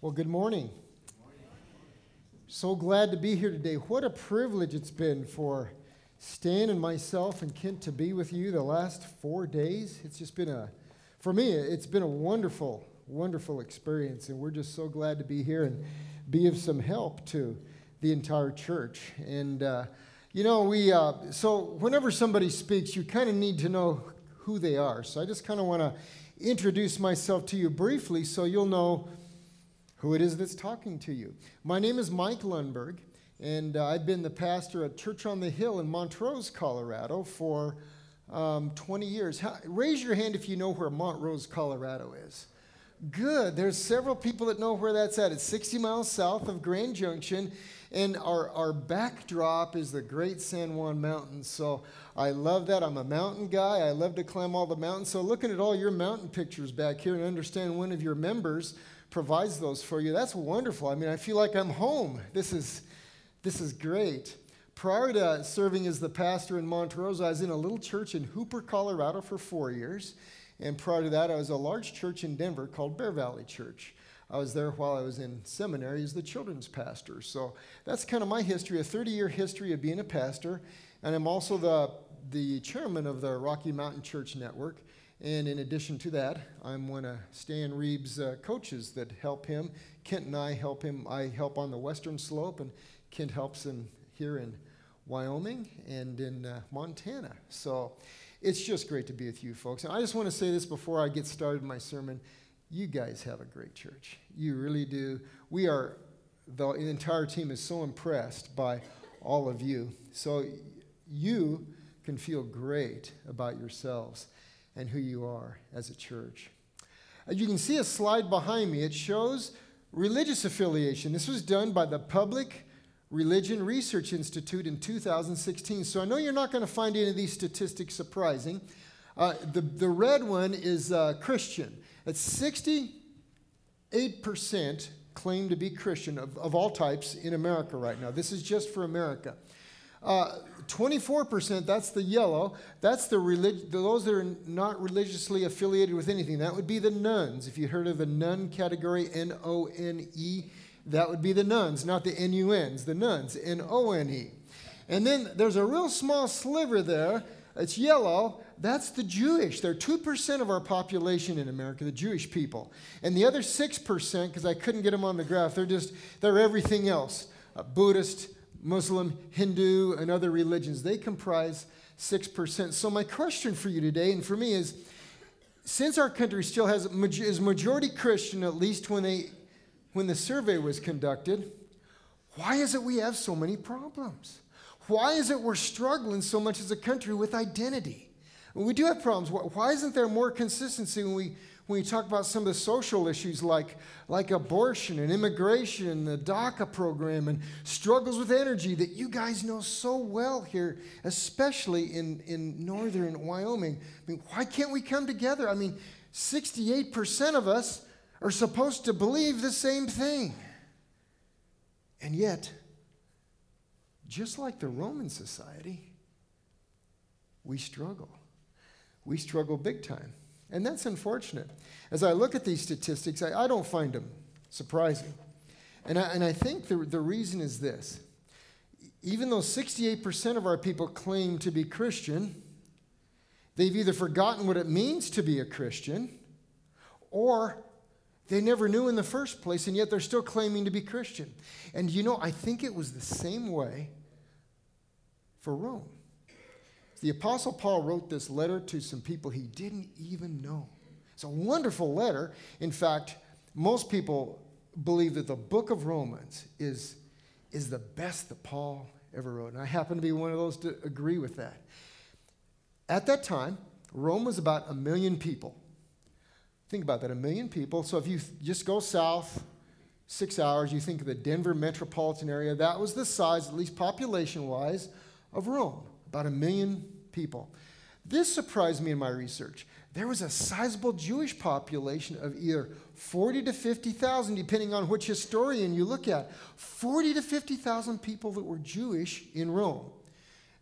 Well, good morning. So glad to be here today. What a privilege it's been for Stan and myself and Kent to be with you the last four days. It's just been a, for me, it's been a wonderful, wonderful experience. And we're just so glad to be here and be of some help to the entire church. And, uh, you know, we, uh, so whenever somebody speaks, you kind of need to know who they are. So I just kind of want to introduce myself to you briefly so you'll know who it is that's talking to you. My name is Mike Lundberg, and uh, I've been the pastor at Church on the Hill in Montrose, Colorado for um, 20 years. How, raise your hand if you know where Montrose, Colorado is. Good. There's several people that know where that's at. It's 60 miles south of Grand Junction, and our, our backdrop is the Great San Juan Mountains. So I love that. I'm a mountain guy. I love to climb all the mountains. So looking at all your mountain pictures back here and understand one of your members provides those for you. That's wonderful. I mean, I feel like I'm home. This is, this is great. Prior to serving as the pastor in Montrose, I was in a little church in Hooper, Colorado for four years. And prior to that, I was a large church in Denver called Bear Valley Church. I was there while I was in seminary as the children's pastor. So that's kind of my history, a 30 year history of being a pastor. And I'm also the, the chairman of the Rocky Mountain Church Network. And in addition to that, I'm one of Stan Reeves' uh, coaches that help him. Kent and I help him. I help on the western slope, and Kent helps him here in Wyoming and in uh, Montana. So it's just great to be with you folks. And I just want to say this before I get started my sermon. You guys have a great church. You really do. We are, the entire team is so impressed by all of you. So you can feel great about yourselves and who you are as a church. As you can see a slide behind me, it shows religious affiliation. This was done by the Public Religion Research Institute in 2016. So I know you're not going to find any of these statistics surprising. Uh, the, the red one is uh, Christian. At 68% claim to be Christian of, of all types in America right now. This is just for America. Uh, 24%, that's the yellow. That's the relig- those that are not religiously affiliated with anything. That would be the nones. If you heard of the nun category, N O N E, that would be the nones, not the N U Ns, the nones, N O N E. And then there's a real small sliver there. It's yellow. That's the Jewish. They're 2% of our population in America, the Jewish people. And the other 6%, because I couldn't get them on the graph, they're just, they're everything else. Uh, Buddhist, Muslim, Hindu, and other religions. They comprise 6%. So, my question for you today and for me is since our country still has is majority Christian, at least when, they, when the survey was conducted, why is it we have so many problems? Why is it we're struggling so much as a country with identity? We do have problems. Why isn't there more consistency when we when you talk about some of the social issues like, like abortion and immigration, and the DACA program, and struggles with energy that you guys know so well here, especially in, in northern Wyoming. I mean, why can't we come together? I mean, 68% of us are supposed to believe the same thing. And yet, just like the Roman society, we struggle. We struggle big time. And that's unfortunate. As I look at these statistics, I, I don't find them surprising. And I, and I think the, the reason is this even though 68% of our people claim to be Christian, they've either forgotten what it means to be a Christian or they never knew in the first place, and yet they're still claiming to be Christian. And you know, I think it was the same way for Rome. The Apostle Paul wrote this letter to some people he didn't even know. It's a wonderful letter. In fact, most people believe that the book of Romans is, is the best that Paul ever wrote. And I happen to be one of those to agree with that. At that time, Rome was about a million people. Think about that a million people. So if you just go south six hours, you think of the Denver metropolitan area, that was the size, at least population wise, of Rome about a million people. This surprised me in my research. There was a sizable Jewish population of either 40 to 50,000, depending on which historian you look at. 40 to 50,000 people that were Jewish in Rome.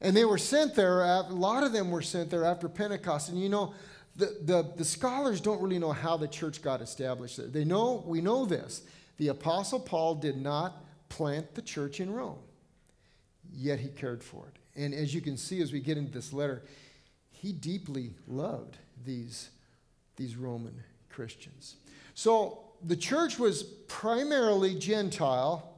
And they were sent there, a lot of them were sent there after Pentecost. And you know, the, the, the scholars don't really know how the church got established there. They know, we know this, The Apostle Paul did not plant the church in Rome, yet he cared for it. And as you can see as we get into this letter, he deeply loved these, these Roman Christians. So the church was primarily Gentile,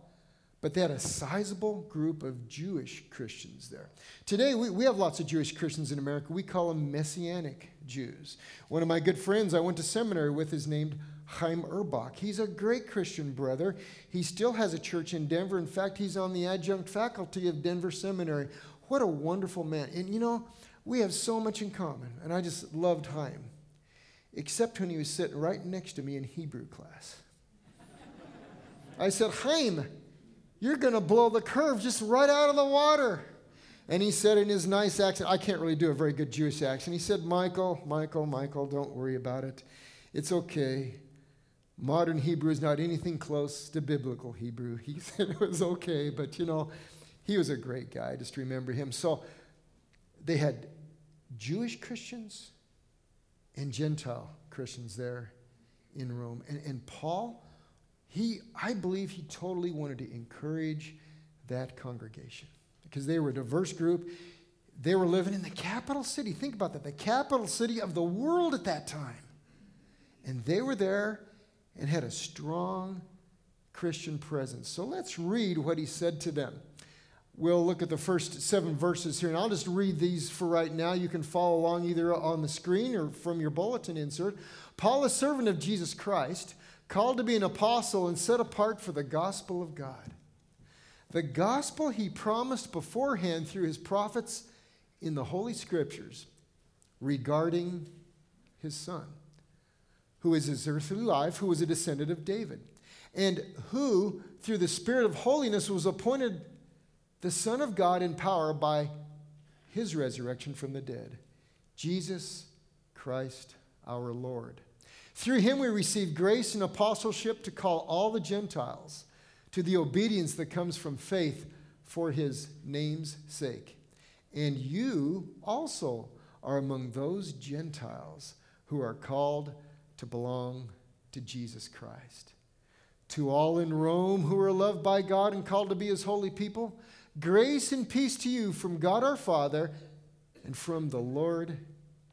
but they had a sizable group of Jewish Christians there. Today, we, we have lots of Jewish Christians in America. We call them Messianic Jews. One of my good friends I went to seminary with is named Chaim Erbach. He's a great Christian brother. He still has a church in Denver. In fact, he's on the adjunct faculty of Denver Seminary. What a wonderful man. And you know, we have so much in common. And I just loved Chaim, except when he was sitting right next to me in Hebrew class. I said, Chaim, you're going to blow the curve just right out of the water. And he said in his nice accent, I can't really do a very good Jewish accent. He said, Michael, Michael, Michael, don't worry about it. It's okay. Modern Hebrew is not anything close to biblical Hebrew. He said it was okay, but you know, he was a great guy. Just remember him. So they had Jewish Christians and Gentile Christians there in Rome. And, and Paul, he, I believe he totally wanted to encourage that congregation because they were a diverse group. They were living in the capital city. Think about that the capital city of the world at that time. And they were there and had a strong Christian presence. So let's read what he said to them. We'll look at the first seven verses here, and I'll just read these for right now. You can follow along either on the screen or from your bulletin insert. Paul, a servant of Jesus Christ, called to be an apostle and set apart for the gospel of God. The gospel he promised beforehand through his prophets in the Holy Scriptures regarding his son who is his earthly life, who was a descendant of David, and who, through the Spirit of holiness, was appointed the Son of God in power by his resurrection from the dead, Jesus Christ our Lord. Through him we receive grace and apostleship to call all the Gentiles to the obedience that comes from faith for his name's sake. And you also are among those Gentiles who are called to belong to Jesus Christ. To all in Rome who are loved by God and called to be his holy people, grace and peace to you from God our Father and from the Lord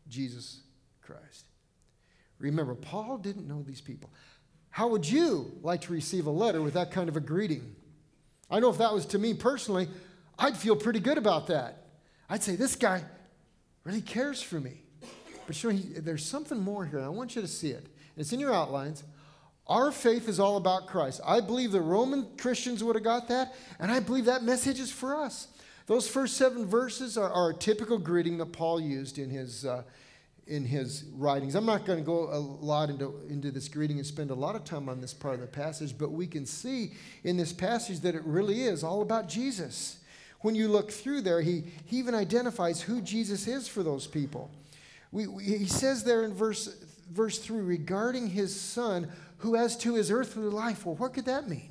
Jesus Christ. Remember, Paul didn't know these people. How would you like to receive a letter with that kind of a greeting? I know if that was to me personally, I'd feel pretty good about that. I'd say, this guy really cares for me. But he, there's something more here, and I want you to see it. It's in your outlines. Our faith is all about Christ. I believe the Roman Christians would have got that, and I believe that message is for us. Those first seven verses are, are a typical greeting that Paul used in his, uh, in his writings. I'm not going to go a lot into, into this greeting and spend a lot of time on this part of the passage, but we can see in this passage that it really is all about Jesus. When you look through there, he, he even identifies who Jesus is for those people. We, we, he says there in verse, verse 3 regarding his son, who as to his earthly life. Well, what could that mean?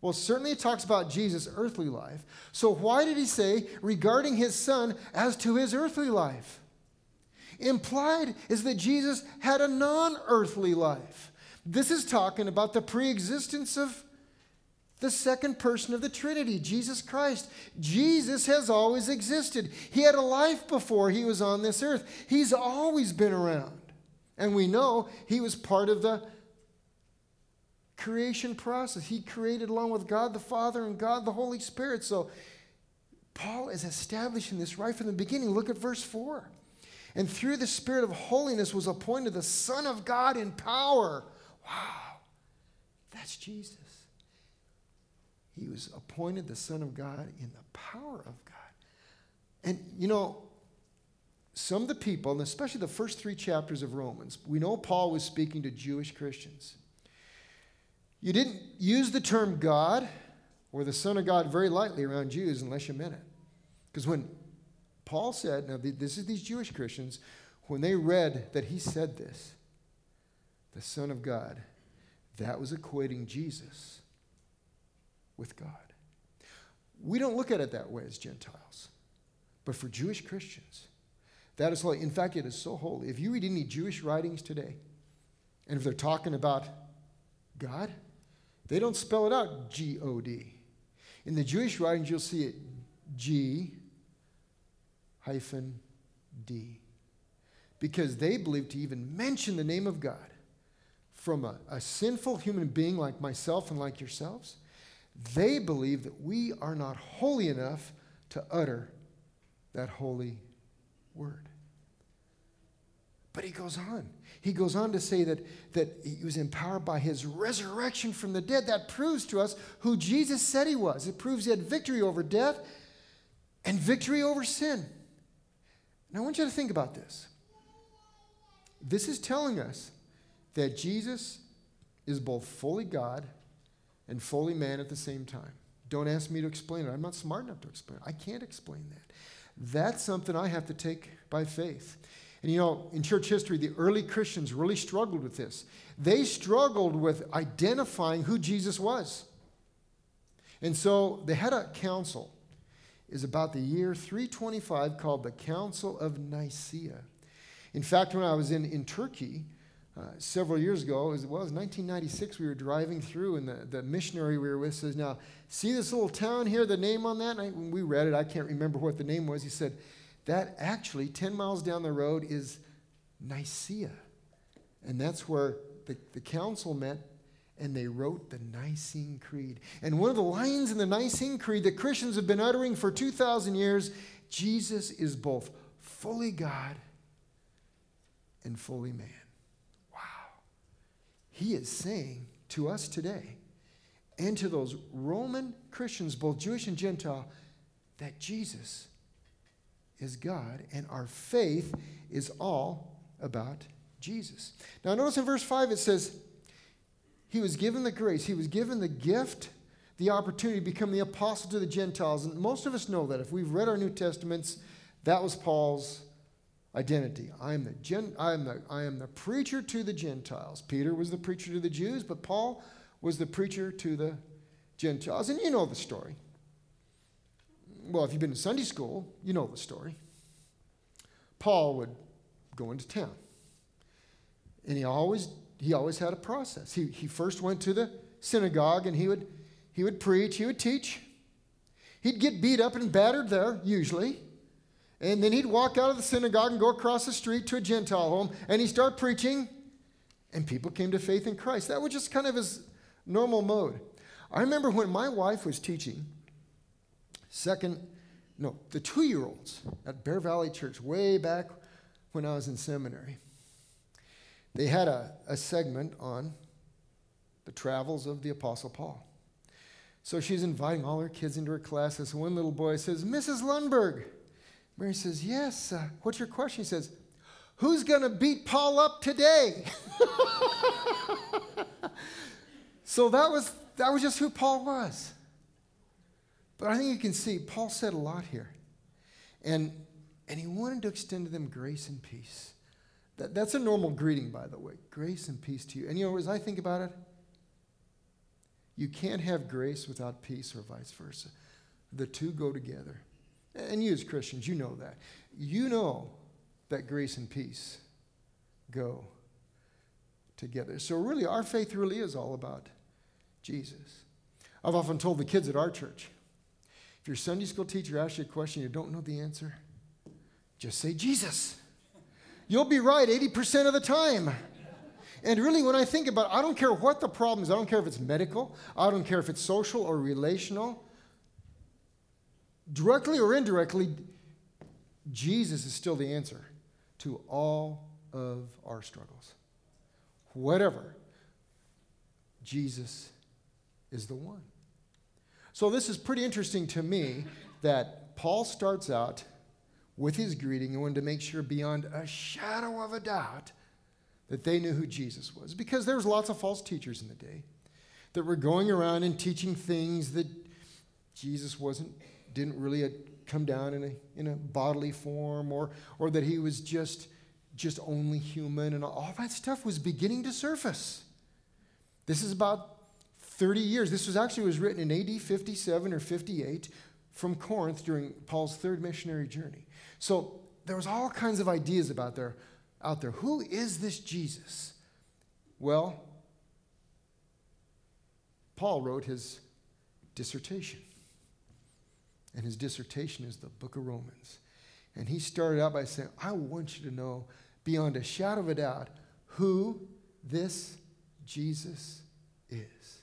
Well, certainly it talks about Jesus' earthly life. So, why did he say regarding his son as to his earthly life? Implied is that Jesus had a non earthly life. This is talking about the pre existence of the second person of the Trinity, Jesus Christ. Jesus has always existed. He had a life before he was on this earth. He's always been around. And we know he was part of the creation process. He created along with God the Father and God the Holy Spirit. So Paul is establishing this right from the beginning. Look at verse 4. And through the Spirit of holiness was appointed the Son of God in power. Wow, that's Jesus. He was appointed the Son of God in the power of God. And you know, some of the people, and especially the first three chapters of Romans, we know Paul was speaking to Jewish Christians. You didn't use the term God or the Son of God very lightly around Jews unless you meant it. Because when Paul said, now this is these Jewish Christians, when they read that he said this, the Son of God, that was equating Jesus with God. We don't look at it that way as Gentiles. But for Jewish Christians, that is holy. In fact, it is so holy. If you read any Jewish writings today, and if they're talking about God, They don't spell it out G O D. In the Jewish writings, you'll see it G hyphen D. Because they believe to even mention the name of God from a, a sinful human being like myself and like yourselves, they believe that we are not holy enough to utter that holy word. But he goes on. He goes on to say that, that he was empowered by his resurrection from the dead. That proves to us who Jesus said he was. It proves he had victory over death and victory over sin. Now, I want you to think about this. This is telling us that Jesus is both fully God and fully man at the same time. Don't ask me to explain it. I'm not smart enough to explain it. I can't explain that. That's something I have to take by faith. And you know, in church history, the early Christians really struggled with this. They struggled with identifying who Jesus was. And so they had a council. Is about the year 325 called the Council of Nicaea. In fact, when I was in, in Turkey uh, several years ago, as well, it was 1996, we were driving through, and the, the missionary we were with says, Now, see this little town here, the name on that? And I, when we read it, I can't remember what the name was. He said, That actually, 10 miles down the road, is Nicaea. And that's where the, the council met and they wrote the Nicene Creed. And one of the lines in the Nicene Creed that Christians have been uttering for 2,000 years Jesus is both fully God and fully man. Wow. He is saying to us today and to those Roman Christians, both Jewish and Gentile, that Jesus is God and our faith is all about Jesus. Now, notice in verse 5 it says, He was given the grace, He was given the gift, the opportunity to become the apostle to the Gentiles. And most of us know that. If we've read our New Testaments, that was Paul's identity. I am the, gen, I am the, I am the preacher to the Gentiles. Peter was the preacher to the Jews, but Paul was the preacher to the Gentiles. And you know the story. Well, if you've been to Sunday school, you know the story. Paul would go into town. And he always, he always had a process. He, he first went to the synagogue and he would, he would preach, he would teach. He'd get beat up and battered there, usually. And then he'd walk out of the synagogue and go across the street to a Gentile home and he'd start preaching, and people came to faith in Christ. That was just kind of his normal mode. I remember when my wife was teaching, second, no, the two year olds at Bear Valley Church way back when I was in seminary. They had a, a segment on the travels of the Apostle Paul. So she's inviting all her kids into her class. This one little boy says, Mrs. Lundberg, Mary says, Yes. Uh, what's your question? He says, Who's going to beat Paul up today? so that was, that was just who Paul was. But I think you can see Paul said a lot here. And, and he wanted to extend to them grace and peace. That, that's a normal greeting, by the way. Grace and peace to you. And you know, as I think about it, you can't have grace without peace or vice versa. The two go together. And you, as Christians, you know that. You know that grace and peace go together. So, really, our faith really is all about Jesus. I've often told the kids at our church your Sunday school teacher asks you a question you don't know the answer, just say Jesus. You'll be right 80% of the time. And really, when I think about it, I don't care what the problem is. I don't care if it's medical. I don't care if it's social or relational directly or indirectly, Jesus is still the answer to all of our struggles. Whatever, Jesus is the one. So, this is pretty interesting to me that Paul starts out with his greeting and wanted to make sure beyond a shadow of a doubt that they knew who Jesus was. Because there was lots of false teachers in the day that were going around and teaching things that Jesus wasn't didn't really uh, come down in a, in a bodily form or, or that he was just, just only human and all that stuff was beginning to surface. This is about 30 years. This was actually was written in AD 57 or 58 from Corinth during Paul's third missionary journey. So there was all kinds of ideas about there, out there. Who is this Jesus? Well, Paul wrote his dissertation. And his dissertation is the book of Romans. And he started out by saying, I want you to know beyond a shadow of a doubt who this Jesus is.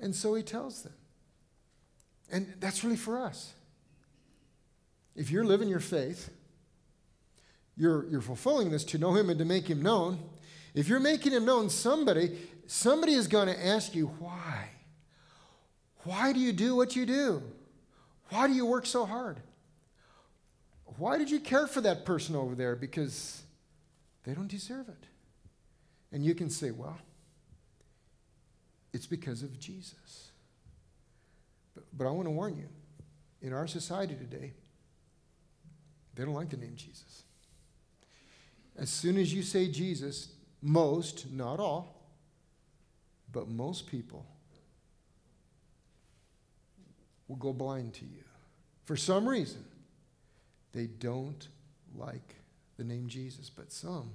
And so he tells them. And that's really for us. If you're living your faith, you're, you're fulfilling this to know him and to make him known. If you're making him known, somebody, somebody is going to ask you, why? Why do you do what you do? Why do you work so hard? Why did you care for that person over there? Because they don't deserve it. And you can say, well, it's because of Jesus. But, but I want to warn you in our society today, they don't like the name Jesus. As soon as you say Jesus, most, not all, but most people will go blind to you. For some reason, they don't like the name Jesus, but some,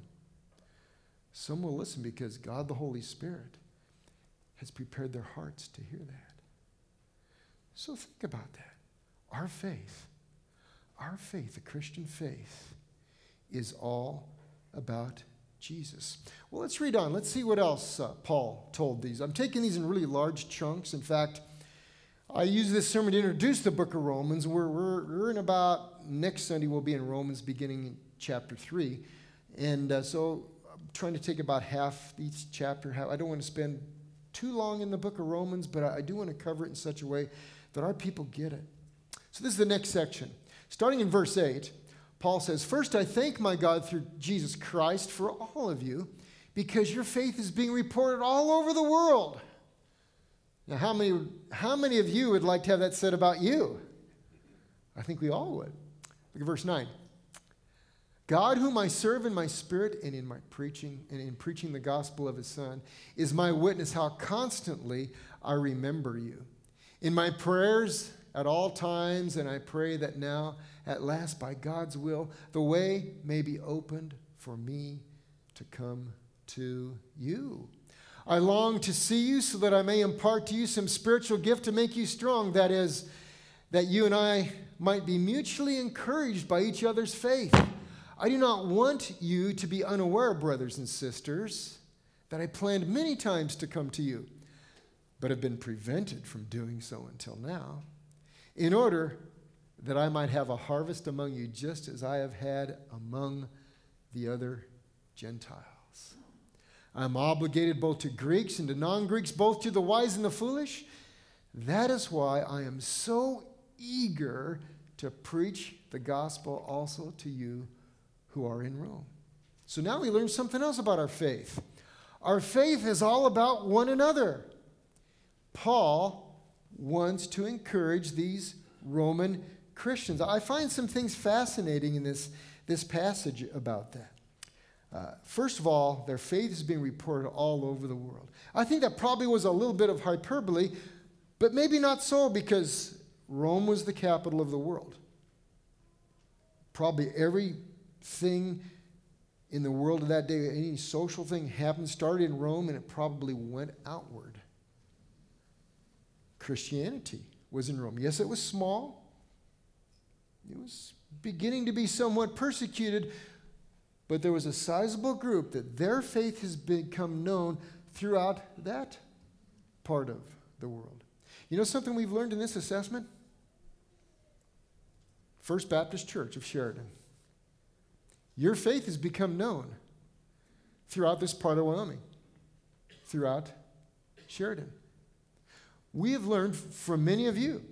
some will listen because God the Holy Spirit has prepared their hearts to hear that. So think about that. Our faith, our faith, the Christian faith, is all about Jesus. Well, let's read on. Let's see what else uh, Paul told these. I'm taking these in really large chunks. In fact, I use this sermon to introduce the book of Romans. We're, we're, we're in about, next Sunday, we'll be in Romans beginning in chapter 3. And uh, so I'm trying to take about half each chapter. I don't want to spend too long in the book of Romans, but I do want to cover it in such a way that our people get it. So this is the next section. Starting in verse 8, Paul says, First, I thank my God through Jesus Christ for all of you, because your faith is being reported all over the world. Now, how many, how many of you would like to have that said about you? I think we all would. Look at verse 9. God, whom I serve in my spirit and in my preaching and in preaching the gospel of his Son, is my witness how constantly I remember you. In my prayers at all times, and I pray that now, at last, by God's will, the way may be opened for me to come to you. I long to see you so that I may impart to you some spiritual gift to make you strong. That is, that you and I might be mutually encouraged by each other's faith. I do not want you to be unaware, brothers and sisters, that I planned many times to come to you, but have been prevented from doing so until now, in order that I might have a harvest among you, just as I have had among the other Gentiles. I'm obligated both to Greeks and to non Greeks, both to the wise and the foolish. That is why I am so eager to preach the gospel also to you who are in Rome. So now we learn something else about our faith. Our faith is all about one another. Paul wants to encourage these Roman Christians. I find some things fascinating in this, this passage about that. Uh, first of all, their faith is being reported all over the world. I think that probably was a little bit of hyperbole, but maybe not so because Rome was the capital of the world. Probably everything in the world of that day, any social thing happened, started in Rome, and it probably went outward. Christianity was in Rome. Yes, it was small, it was beginning to be somewhat persecuted, but there was a sizable group that their faith has become known throughout that part of the world. You know something we've learned in this assessment? First Baptist Church of Sheridan. Your faith has become known throughout this part of Wyoming, throughout Sheridan. We have learned from many of you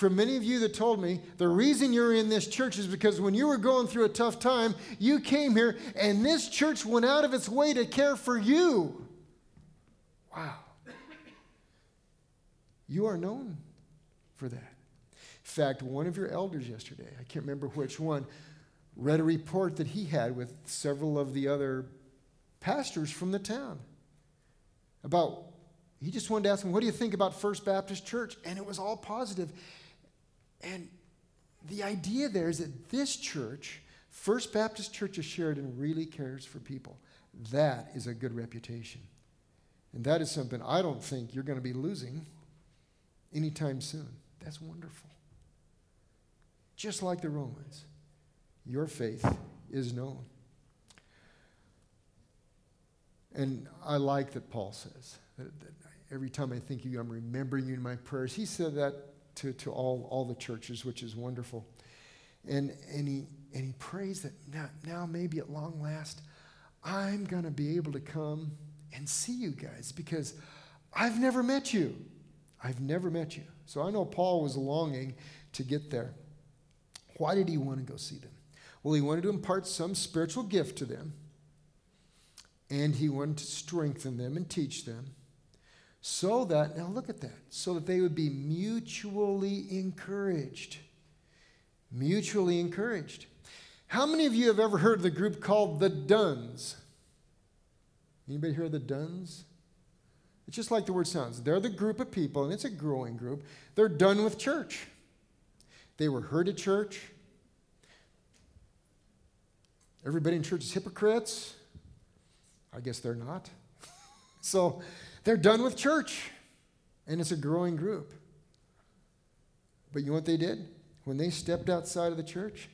from many of you that told me the reason you're in this church is because when you were going through a tough time, you came here and this church went out of its way to care for you. Wow. You are known for that. In fact, one of your elders yesterday, I can't remember which one, read a report that he had with several of the other pastors from the town about he just wanted to ask him, What do you think about First Baptist Church? And it was all positive. And the idea there is that this church, First Baptist Church of Sheridan, really cares for people. That is a good reputation. And that is something I don't think you're going to be losing anytime soon. That's wonderful. Just like the Romans, your faith is known. And I like that Paul says that, every time I think of you, I'm remembering you in my prayers. He said that to, to all, all the churches, which is wonderful. And, and, he, and he prays that now, now, maybe at long last, I'm going to be able to come and see you guys because I've never met you. I've never met you. So I know Paul was longing to get there. Why did he want to go see them? Well, he wanted to impart some spiritual gift to them, and he wanted to strengthen them and teach them so that, now look at that, so that they would be mutually encouraged. Mutually encouraged. How many of you have ever heard of the group called the Dones? Anybody hear of the Dones? It's just like the word sounds. They're the group of people, and it's a growing group. They're done with church. They were heard at church. Everybody in church is hypocrites. I guess they're not. so they're done with church, and it's a growing group. But you know what they did? When they stepped outside of the church,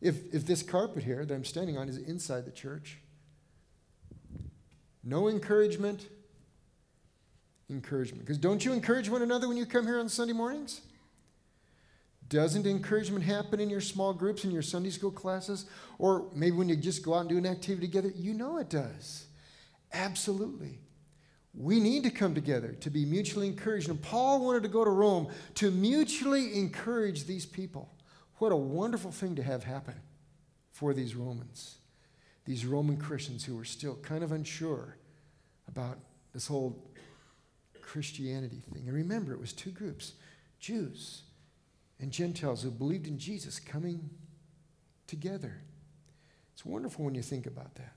if, if this carpet here that I'm standing on is inside the church, no encouragement, encouragement. Because don't you encourage one another when you come here on Sunday mornings? Doesn't encouragement happen in your small groups, in your Sunday school classes? Or maybe when you just go out and do an activity together? You know it does. Absolutely. We need to come together to be mutually encouraged. And Paul wanted to go to Rome to mutually encourage these people. What a wonderful thing to have happen for these Romans, these Roman Christians who were still kind of unsure about this whole Christianity thing. And remember, it was two groups Jews and Gentiles who believed in Jesus coming together. It's wonderful when you think about that.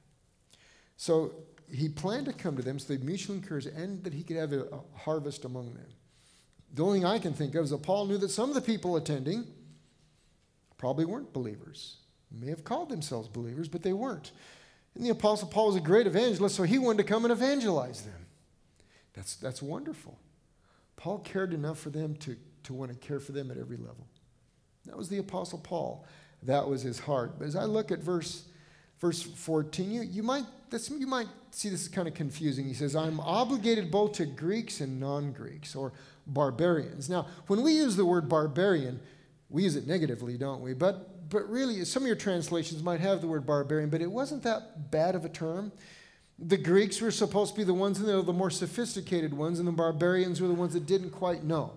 So he planned to come to them so they mutually encourage and that he could have a, a harvest among them. The only thing I can think of is that Paul knew that some of the people attending probably weren't believers. May have called themselves believers, but they weren't. And the Apostle Paul was a great evangelist, so he wanted to come and evangelize them. That's, that's wonderful. Paul cared enough for them to, to want to care for them at every level. That was the Apostle Paul. That was his heart. But as I look at verse, verse 14, you, you might this, you might see this is kind of confusing. He says, I'm obligated both to Greeks and non Greeks or barbarians. Now, when we use the word barbarian, we use it negatively, don't we? But, but really, some of your translations might have the word barbarian, but it wasn't that bad of a term. The Greeks were supposed to be the ones, they were the more sophisticated ones, and the barbarians were the ones that didn't quite know.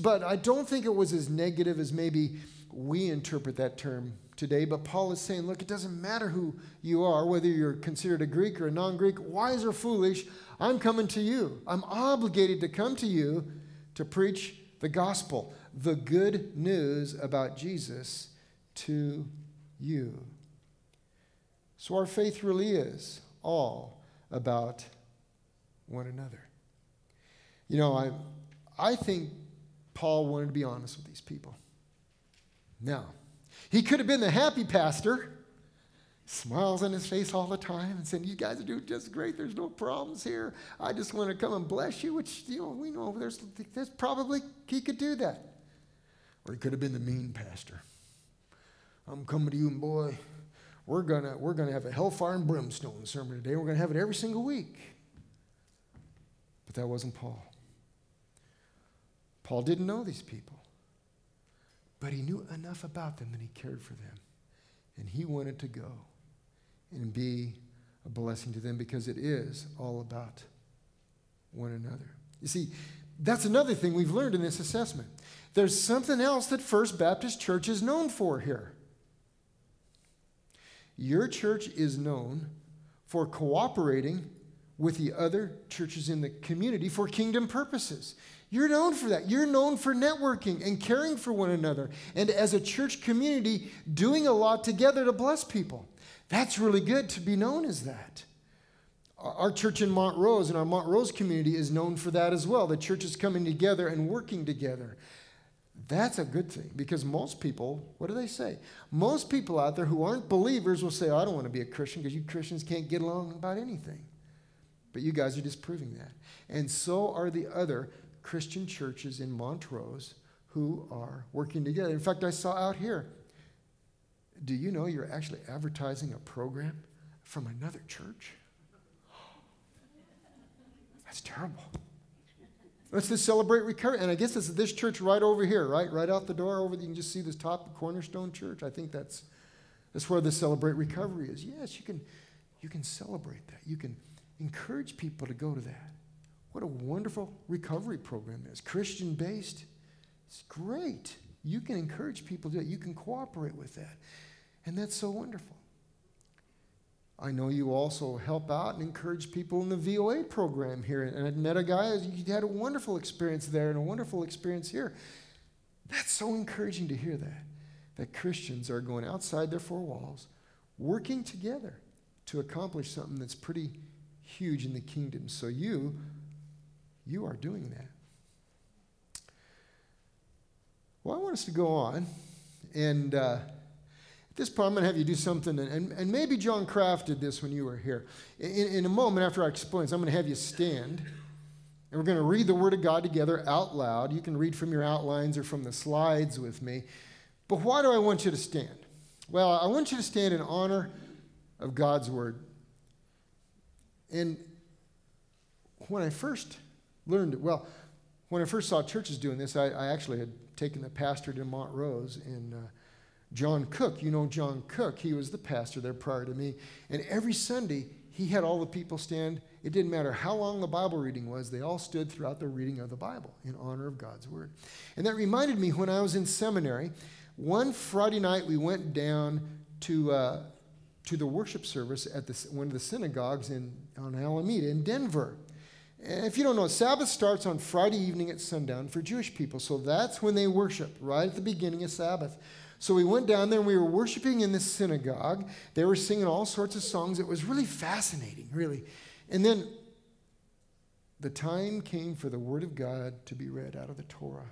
But I don't think it was as negative as maybe we interpret that term today, but Paul is saying, look, it doesn't matter who you are, whether you're considered a Greek or a non Greek, wise or foolish, I'm coming to you. I'm obligated to come to you to preach the gospel, the good news about Jesus to you. So our faith really is all about one another. You know, I, I think Paul wanted to be honest with these people. Now, he could have been the happy pastor, smiles on his face all the time and saying, You guys are doing just great. There's no problems here. I just want to come and bless you, which, you know, we know there's, there's probably he could do that. Or he could have been the mean pastor. I'm coming to you, and boy, we're gonna we're gonna have a hellfire and brimstone sermon today. We're gonna have it every single week. But that wasn't Paul. Paul didn't know these people. But he knew enough about them that he cared for them. And he wanted to go and be a blessing to them because it is all about one another. You see, that's another thing we've learned in this assessment. There's something else that First Baptist Church is known for here. Your church is known for cooperating with the other churches in the community for kingdom purposes. You're known for that. You're known for networking and caring for one another. And as a church community, doing a lot together to bless people. That's really good to be known as that. Our church in Montrose and our Montrose community is known for that as well. The church is coming together and working together. That's a good thing because most people, what do they say? Most people out there who aren't believers will say, oh, I don't want to be a Christian because you Christians can't get along about anything. But you guys are disproving that. And so are the other Christian churches in Montrose who are working together. In fact, I saw out here, do you know you're actually advertising a program from another church? That's terrible. Let's just celebrate recovery. And I guess it's this church right over here, right? Right out the door over, you can just see this top cornerstone church. I think that's, that's where the celebrate recovery is. Yes, you can, you can celebrate that. You can encourage people to go to that. What a wonderful recovery program is. Christian based. It's great. You can encourage people to do it. You can cooperate with that. And that's so wonderful. I know you also help out and encourage people in the VOA program here. And I met a guy, you had a wonderful experience there and a wonderful experience here. That's so encouraging to hear that. That Christians are going outside their four walls, working together to accomplish something that's pretty huge in the kingdom. So you, you are doing that. Well, I want us to go on and. Uh, at this point, I'm going to have you do something, and, and maybe John Kraft did this when you were here. In, in a moment after I explain this, I'm going to have you stand, and we're going to read the Word of God together out loud. You can read from your outlines or from the slides with me. But why do I want you to stand? Well, I want you to stand in honor of God's Word. And when I first learned it, well, when I first saw churches doing this, I, I actually had taken the pastor to Montrose, and uh, John Cook, you know John Cook, he was the pastor there prior to me. And every Sunday, he had all the people stand. It didn't matter how long the Bible reading was, they all stood throughout the reading of the Bible in honor of God's Word. And that reminded me when I was in seminary, one Friday night we went down to, uh, to the worship service at the, one of the synagogues in, on Alameda in Denver. And if you don't know, Sabbath starts on Friday evening at sundown for Jewish people. So that's when they worship, right at the beginning of Sabbath. So we went down there and we were worshiping in this synagogue. They were singing all sorts of songs. It was really fascinating, really. And then the time came for the Word of God to be read out of the Torah.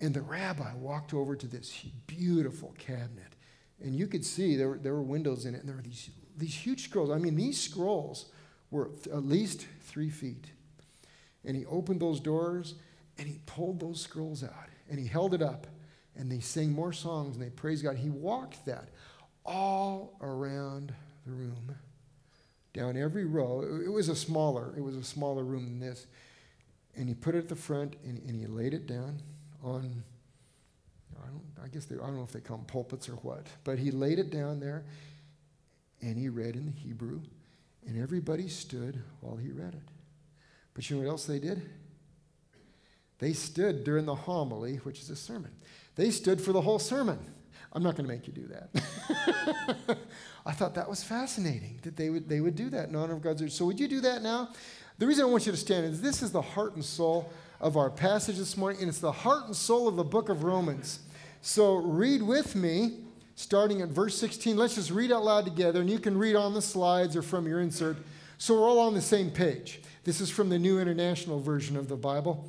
And the rabbi walked over to this beautiful cabinet. And you could see there were, there were windows in it, and there were these, these huge scrolls. I mean, these scrolls were at least three feet. And he opened those doors and he pulled those scrolls out and he held it up and they sang more songs and they praised God. He walked that all around the room, down every row. It was a smaller, it was a smaller room than this. And he put it at the front and, and he laid it down on, I, don't, I guess they, I don't know if they call them pulpits or what, but he laid it down there and he read in the Hebrew, and everybody stood while he read it. But you know what else they did? They stood during the homily, which is a sermon. They stood for the whole sermon. I'm not going to make you do that. I thought that was fascinating that they would, they would do that in honor of God's word. So, would you do that now? The reason I want you to stand is this is the heart and soul of our passage this morning, and it's the heart and soul of the book of Romans. So, read with me, starting at verse 16. Let's just read out loud together, and you can read on the slides or from your insert. So, we're all on the same page. This is from the New International Version of the Bible.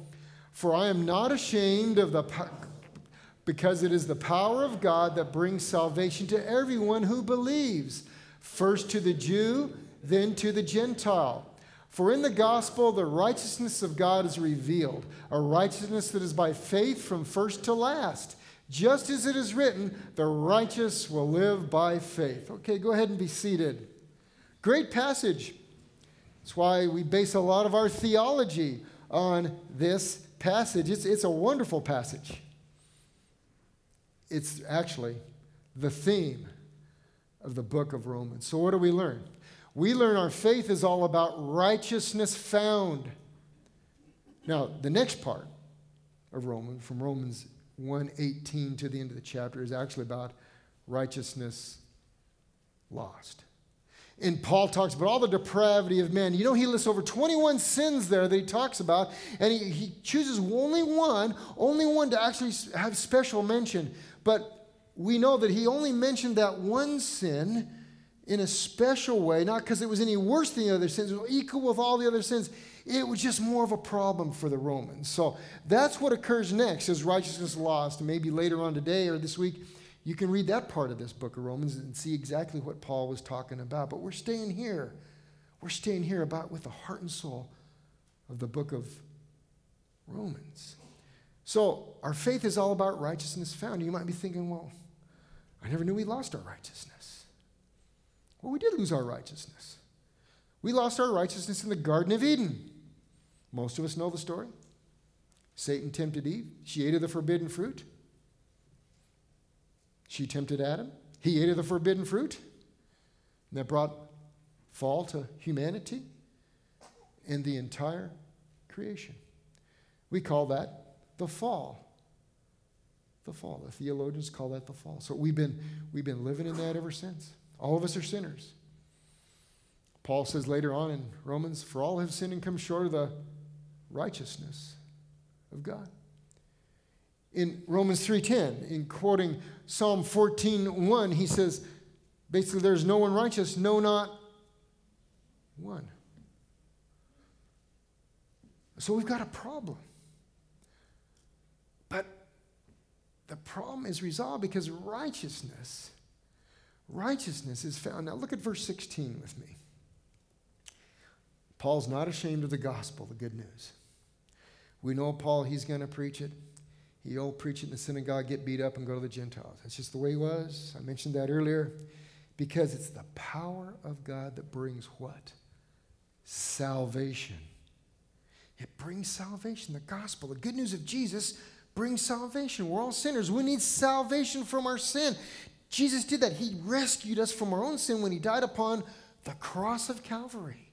For I am not ashamed of the because it is the power of God that brings salvation to everyone who believes, first to the Jew, then to the Gentile. For in the gospel, the righteousness of God is revealed, a righteousness that is by faith from first to last. Just as it is written, the righteous will live by faith. Okay, go ahead and be seated. Great passage. That's why we base a lot of our theology on this passage. It's, it's a wonderful passage it's actually the theme of the book of Romans. So, what do we learn? We learn our faith is all about righteousness found. Now, the next part of Romans, from Romans 1:18 to the end of the chapter, is actually about righteousness lost. And Paul talks about all the depravity of men. You know, he lists over 21 sins there that he talks about, and he, he chooses only one, only one to actually have special mention. But we know that he only mentioned that one sin in a special way, not because it was any worse than the other sins, it was equal with all the other sins. It was just more of a problem for the Romans. So that's what occurs next is righteousness lost. Maybe later on today or this week, you can read that part of this book of Romans and see exactly what Paul was talking about. But we're staying here. We're staying here about with the heart and soul of the book of Romans. So, our faith is all about righteousness found. You might be thinking, well, I never knew we lost our righteousness. Well, we did lose our righteousness. We lost our righteousness in the Garden of Eden. Most of us know the story. Satan tempted Eve. She ate of the forbidden fruit. She tempted Adam. He ate of the forbidden fruit. And that brought fall to humanity and the entire creation. We call that the fall. The fall. The theologians call that the fall. So we've been, we've been living in that ever since. All of us are sinners. Paul says later on in Romans, For all have sinned and come short of the righteousness of God. In Romans 3:10, in quoting Psalm 14:1, he says, basically, there's no one righteous, no, not one. So we've got a problem. But the problem is resolved because righteousness, righteousness is found. Now look at verse 16 with me. Paul's not ashamed of the gospel, the good news. We know Paul, he's going to preach it. He'll preach it in the synagogue, get beat up, and go to the Gentiles. That's just the way he was. I mentioned that earlier. Because it's the power of God that brings what? Salvation. It brings salvation. The gospel, the good news of Jesus, brings salvation. We're all sinners. We need salvation from our sin. Jesus did that. He rescued us from our own sin when he died upon the cross of Calvary.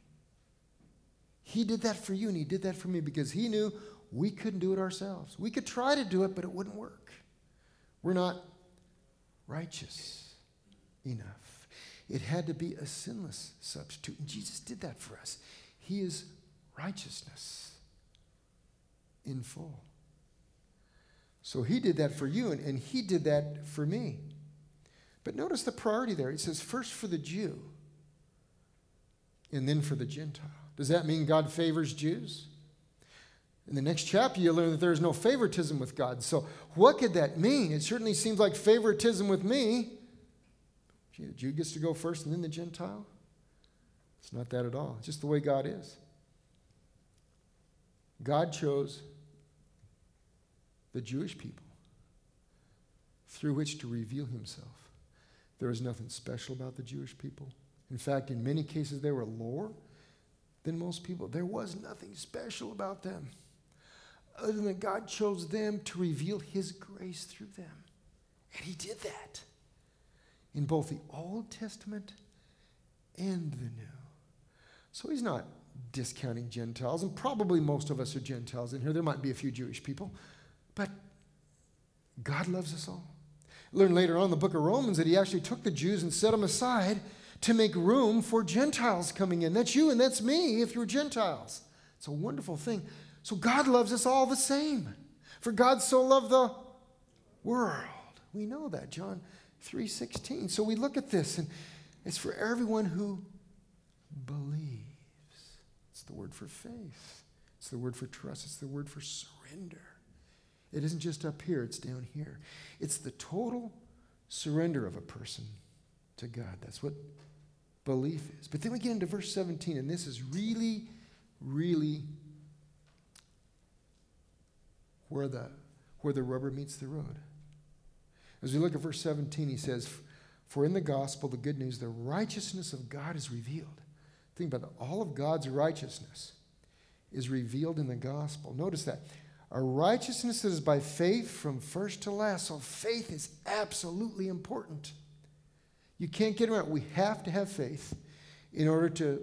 He did that for you, and He did that for me because He knew we couldn't do it ourselves. We could try to do it, but it wouldn't work. We're not righteous enough. It had to be a sinless substitute, and Jesus did that for us. He is righteousness in full. So He did that for you, and, and He did that for me. But notice the priority there. It says, first for the Jew, and then for the Gentile. Does that mean God favors Jews? In the next chapter, you learn that there is no favoritism with God. So, what could that mean? It certainly seems like favoritism with me. Gee, the Jew gets to go first and then the Gentile? It's not that at all. It's just the way God is. God chose the Jewish people through which to reveal himself. There was nothing special about the Jewish people. In fact, in many cases, they were lower than most people. There was nothing special about them other than God chose them to reveal His grace through them. And He did that in both the Old Testament and the New. So He's not discounting Gentiles, and probably most of us are Gentiles in here. There might be a few Jewish people, but God loves us all. Learn later on in the book of Romans that He actually took the Jews and set them aside to make room for Gentiles coming in. That's you and that's me if you're Gentiles. It's a wonderful thing. So God loves us all the same. For God so loved the world. We know that, John 3:16. So we look at this and it's for everyone who believes. It's the word for faith. It's the word for trust. It's the word for surrender. It isn't just up here, it's down here. It's the total surrender of a person to God. That's what belief is. But then we get into verse 17, and this is really, really where the, where the rubber meets the road. As we look at verse 17, he says, For in the gospel, the good news, the righteousness of God is revealed. Think about. All of God's righteousness is revealed in the gospel. Notice that. A righteousness that is by faith from first to last. So faith is absolutely important. You can't get around. We have to have faith in order to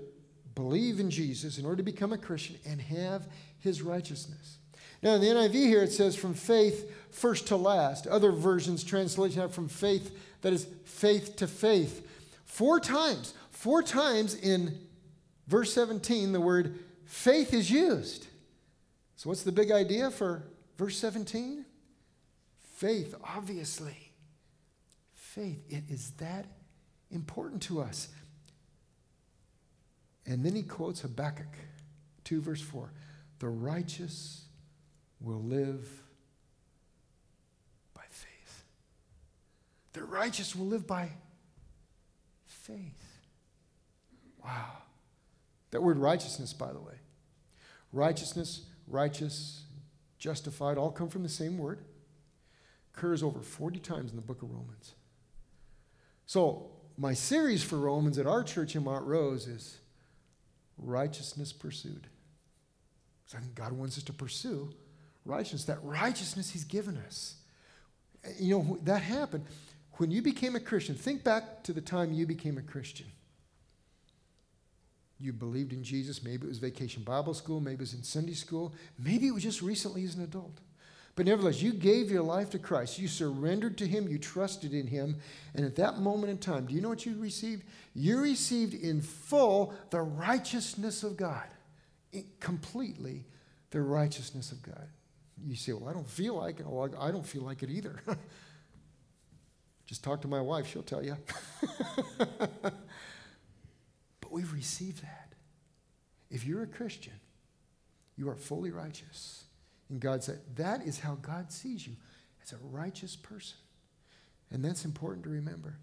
believe in Jesus, in order to become a Christian and have his righteousness. Now, in the NIV here, it says from faith first to last. Other versions, translation have from faith, that is faith to faith. Four times, four times in verse 17, the word faith is used. So, what's the big idea for verse 17? Faith, obviously. Faith, it is that important to us. And then he quotes Habakkuk 2, verse 4 The righteous will live by faith. The righteous will live by faith. Wow. That word righteousness, by the way. Righteousness, righteous, justified, all come from the same word. Occurs over 40 times in the book of Romans. So, my series for Romans at our church in Montrose is righteousness pursued. So I think God wants us to pursue righteousness, that righteousness He's given us. You know, that happened. When you became a Christian, think back to the time you became a Christian. You believed in Jesus. Maybe it was vacation Bible school. Maybe it was in Sunday school. Maybe it was just recently as an adult. But nevertheless, you gave your life to Christ. You surrendered to Him. You trusted in Him. And at that moment in time, do you know what you received? You received in full the righteousness of God. Completely the righteousness of God. You say, Well, I don't feel like it. Well, I don't feel like it either. Just talk to my wife, she'll tell you. but we've received that. If you're a Christian, you are fully righteous. And God said, that is how God sees you as a righteous person. And that's important to remember.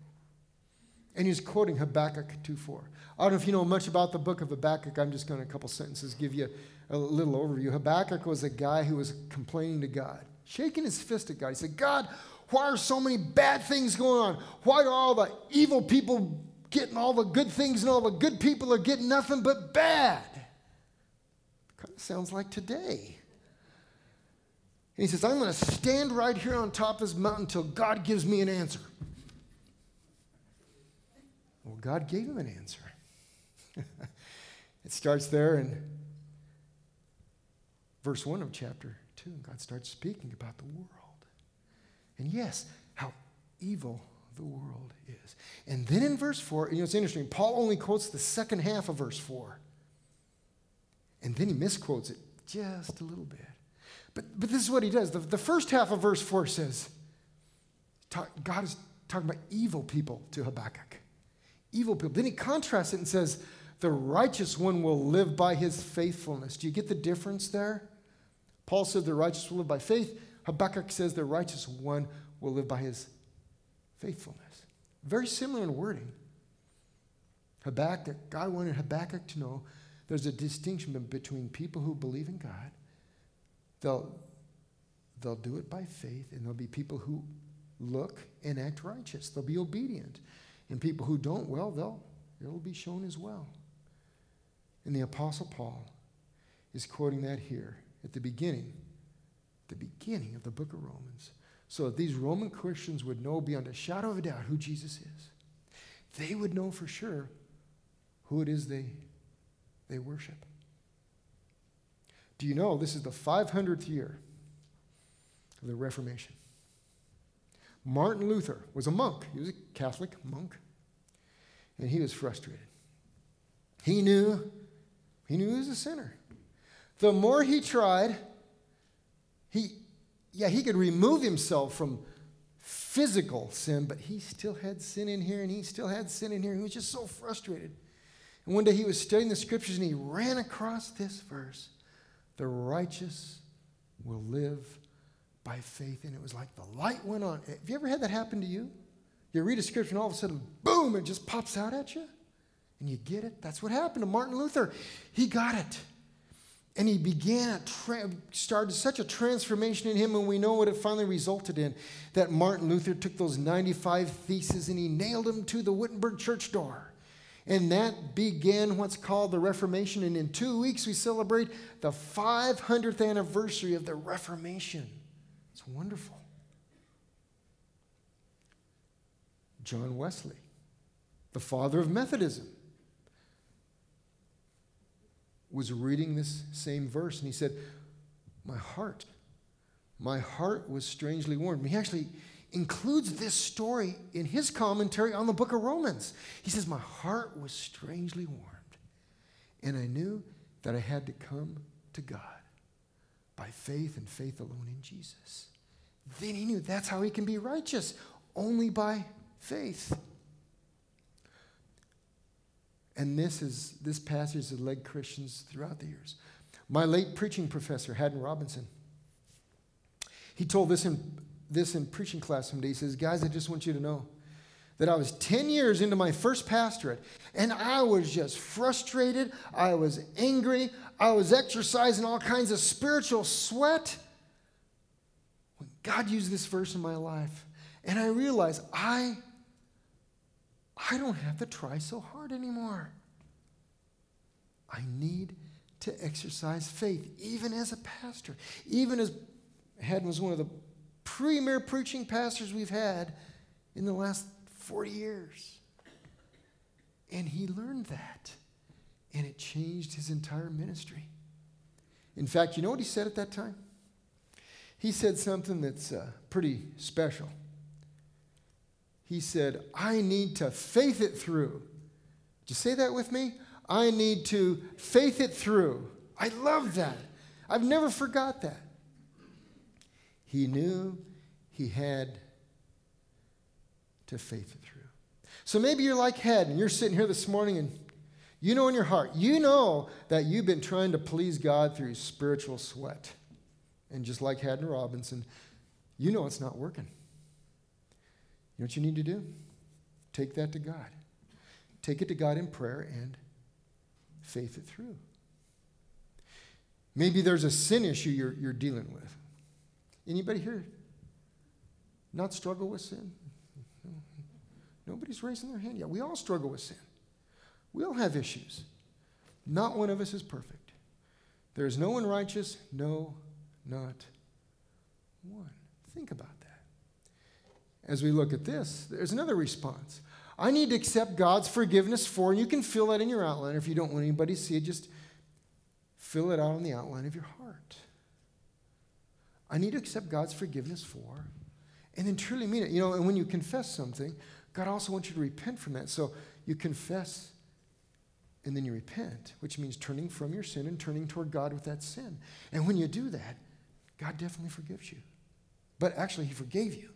And he's quoting Habakkuk 2.4. I don't know if you know much about the book of Habakkuk. I'm just going to, a couple sentences, give you a little overview. Habakkuk was a guy who was complaining to God, shaking his fist at God. He said, God, why are so many bad things going on? Why are all the evil people getting all the good things and all the good people are getting nothing but bad? Kind of sounds like today. And he says, I'm going to stand right here on top of this mountain until God gives me an answer. Well, God gave him an answer. it starts there in verse 1 of chapter 2. God starts speaking about the world. And yes, how evil the world is. And then in verse 4, you know, it's interesting. Paul only quotes the second half of verse 4. And then he misquotes it just a little bit. But, but this is what he does. The, the first half of verse 4 says, talk, God is talking about evil people to Habakkuk. Evil people. Then he contrasts it and says, the righteous one will live by his faithfulness. Do you get the difference there? Paul said the righteous will live by faith. Habakkuk says the righteous one will live by his faithfulness. Very similar in wording. Habakkuk, God wanted Habakkuk to know there's a distinction between people who believe in God. They'll, they'll do it by faith, and there'll be people who look and act righteous. They'll be obedient. And people who don't, well, they'll, it'll be shown as well. And the Apostle Paul is quoting that here at the beginning the beginning of the book of Romans, so that these Roman Christians would know beyond a shadow of a doubt who Jesus is. They would know for sure who it is they, they worship. Do you know this is the 500th year of the Reformation? Martin Luther was a monk. He was a Catholic monk. And he was frustrated. He knew, he knew he was a sinner. The more he tried, he, yeah, he could remove himself from physical sin, but he still had sin in here and he still had sin in here. He was just so frustrated. And one day he was studying the scriptures and he ran across this verse The righteous will live by faith. And it was like the light went on. Have you ever had that happen to you? You read a scripture and all of a sudden, boom, it just pops out at you. And you get it. That's what happened to Martin Luther. He got it. And he began tra- started such a transformation in him, and we know what it finally resulted in. That Martin Luther took those 95 theses and he nailed them to the Wittenberg church door. And that began what's called the Reformation. And in two weeks, we celebrate the 500th anniversary of the Reformation. It's wonderful. John Wesley, the father of Methodism was reading this same verse and he said, My heart, my heart was strangely warmed. He actually includes this story in his commentary on the book of Romans. He says, My heart was strangely warmed. And I knew that I had to come to God by faith and faith alone in Jesus. Then he knew that's how he can be righteous, only by faith. And this is this passage has led Christians throughout the years. My late preaching professor, Haddon Robinson, he told this in this in preaching class someday. He says, Guys, I just want you to know that I was 10 years into my first pastorate and I was just frustrated. I was angry. I was exercising all kinds of spiritual sweat. When God used this verse in my life, and I realized I, I don't have to try so hard anymore. I need to exercise faith, even as a pastor, even as Haddon was one of the premier preaching pastors we've had in the last 40 years. And he learned that. And it changed his entire ministry. In fact, you know what he said at that time? He said something that's uh, pretty special. He said, I need to faith it through. Did you say that with me? I need to faith it through. I love that. I've never forgot that. He knew he had to faith it through. So maybe you're like Haddon and you're sitting here this morning and you know in your heart, you know that you've been trying to please God through spiritual sweat. And just like Haddon Robinson, you know it's not working. You know what you need to do? Take that to God. Take it to God in prayer and faith it through. Maybe there's a sin issue you're, you're dealing with. Anybody here not struggle with sin? Nobody's raising their hand yet. We all struggle with sin. We all have issues. Not one of us is perfect. There is no one righteous, no, not one. Think about that. As we look at this, there's another response. I need to accept God's forgiveness for, and you can fill that in your outline. If you don't want anybody to see it, just fill it out on the outline of your heart. I need to accept God's forgiveness for, and then truly mean it. You know, and when you confess something, God also wants you to repent from that. So you confess and then you repent, which means turning from your sin and turning toward God with that sin. And when you do that, God definitely forgives you. But actually, He forgave you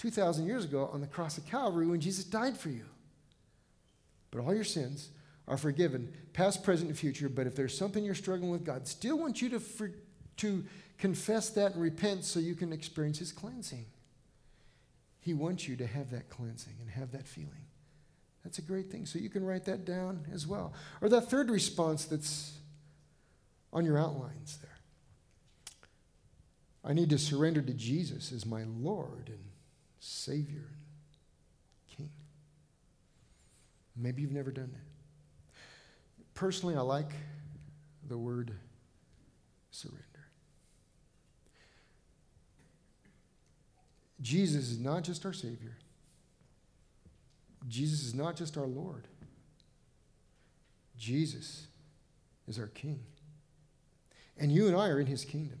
2,000 years ago on the cross of Calvary when Jesus died for you. But all your sins are forgiven, past, present, and future. But if there's something you're struggling with, God still wants you to, for, to confess that and repent so you can experience His cleansing. He wants you to have that cleansing and have that feeling. That's a great thing. So you can write that down as well. Or that third response that's on your outlines there. I need to surrender to Jesus as my Lord and Savior and King. Maybe you've never done that. Personally, I like the word surrender. Jesus is not just our Savior, Jesus is not just our Lord. Jesus is our King. And you and I are in His kingdom.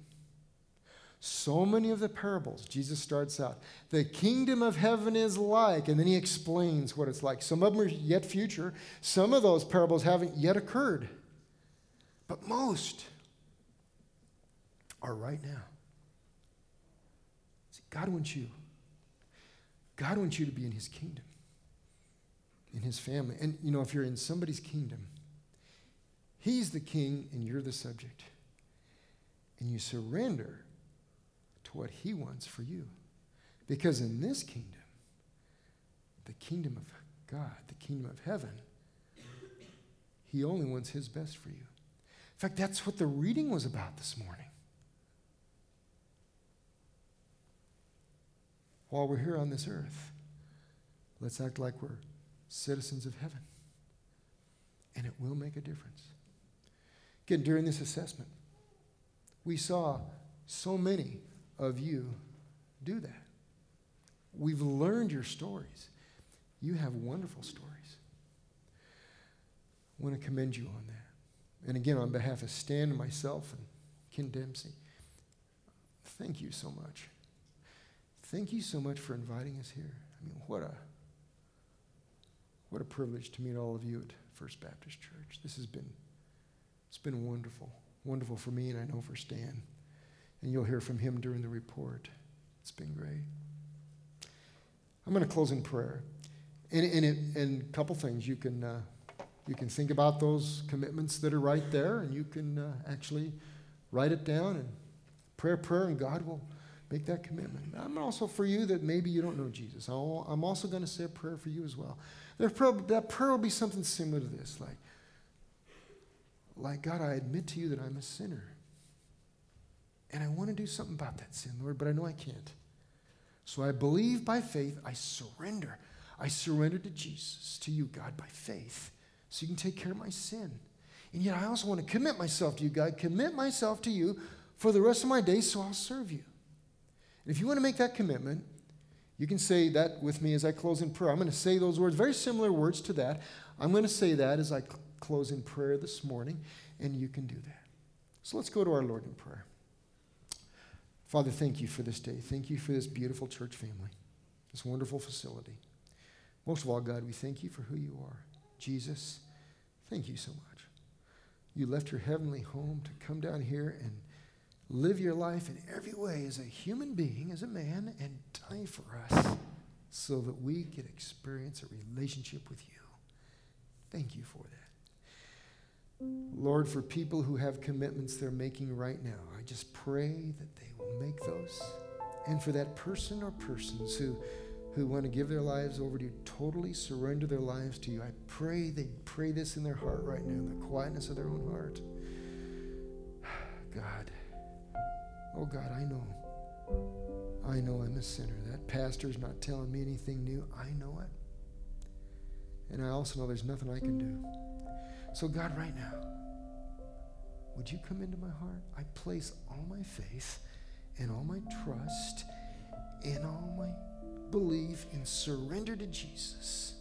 So many of the parables, Jesus starts out, the kingdom of heaven is like, and then he explains what it's like. Some of them are yet future, some of those parables haven't yet occurred, but most are right now. See, God wants you. God wants you to be in his kingdom, in his family. And, you know, if you're in somebody's kingdom, he's the king and you're the subject. And you surrender to what he wants for you. Because in this kingdom, the kingdom of God, the kingdom of heaven, he only wants his best for you. In fact, that's what the reading was about this morning. while we're here on this earth, let's act like we're citizens of heaven. And it will make a difference. Again, during this assessment, we saw so many of you do that. We've learned your stories. You have wonderful stories. I want to commend you on that. And again, on behalf of Stan and myself and Ken Dempsey, thank you so much. Thank you so much for inviting us here. I mean, what a what a privilege to meet all of you at First Baptist Church. This has been it's been wonderful. Wonderful for me and I know for Stan. And you'll hear from him during the report. It's been great. I'm going to close in prayer. And, and, it, and a couple things. You can, uh, you can think about those commitments that are right there, and you can uh, actually write it down and pray a prayer, and God will Make that commitment. I'm also for you that maybe you don't know Jesus. I'll, I'm also going to say a prayer for you as well. Probably, that prayer will be something similar to this, like, like God, I admit to you that I'm a sinner, and I want to do something about that sin, Lord, but I know I can't. So I believe by faith. I surrender. I surrender to Jesus, to you, God, by faith, so you can take care of my sin. And yet I also want to commit myself to you, God, commit myself to you for the rest of my days so I'll serve you. And if you want to make that commitment, you can say that with me as I close in prayer. I'm going to say those words, very similar words to that. I'm going to say that as I cl- close in prayer this morning, and you can do that. So let's go to our Lord in prayer. Father, thank you for this day. Thank you for this beautiful church family, this wonderful facility. Most of all, God, we thank you for who you are. Jesus, thank you so much. You left your heavenly home to come down here and live your life in every way as a human being, as a man, and die for us so that we could experience a relationship with you. Thank you for that. Lord, for people who have commitments they're making right now, I just pray that they will make those. And for that person or persons who, who want to give their lives over to you, totally surrender their lives to you, I pray they pray this in their heart right now, in the quietness of their own heart. God, oh God, I know. I know I'm a sinner. That pastor's not telling me anything new. I know it. And I also know there's nothing I can do. So, God, right now, would you come into my heart? I place all my faith and all my trust and all my belief and surrender to Jesus.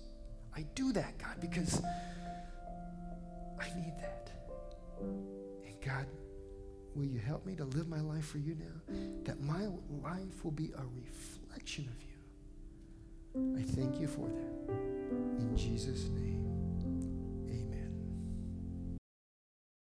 I do that, God, because I need that. And God, will you help me to live my life for you now? That my life will be a reflection of you. I thank you for that. In Jesus' name.